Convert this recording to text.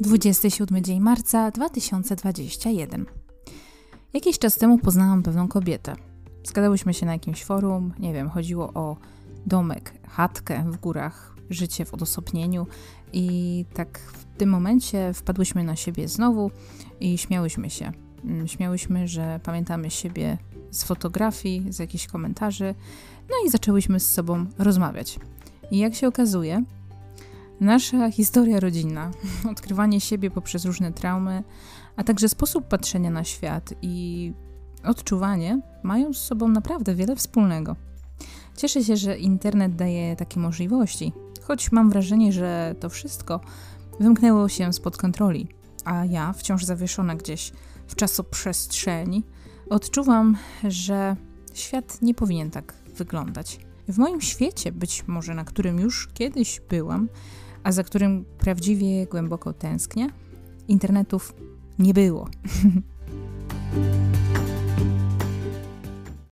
27 dzień marca 2021. Jakiś czas temu poznałam pewną kobietę. Zgadałyśmy się na jakimś forum, nie wiem, chodziło o domek, chatkę w górach, życie w odosobnieniu i tak w tym momencie wpadłyśmy na siebie znowu i śmiałyśmy się. Mm, śmiałyśmy, że pamiętamy siebie z fotografii, z jakichś komentarzy, no i zaczęłyśmy z sobą rozmawiać. I jak się okazuje, Nasza historia rodzinna, odkrywanie siebie poprzez różne traumy, a także sposób patrzenia na świat i odczuwanie mają z sobą naprawdę wiele wspólnego. Cieszę się, że internet daje takie możliwości, choć mam wrażenie, że to wszystko wymknęło się spod kontroli, a ja, wciąż zawieszona gdzieś w czasoprzestrzeni, odczuwam, że świat nie powinien tak wyglądać. W moim świecie, być może na którym już kiedyś byłam, a za którym prawdziwie głęboko tęsknię, internetów nie było.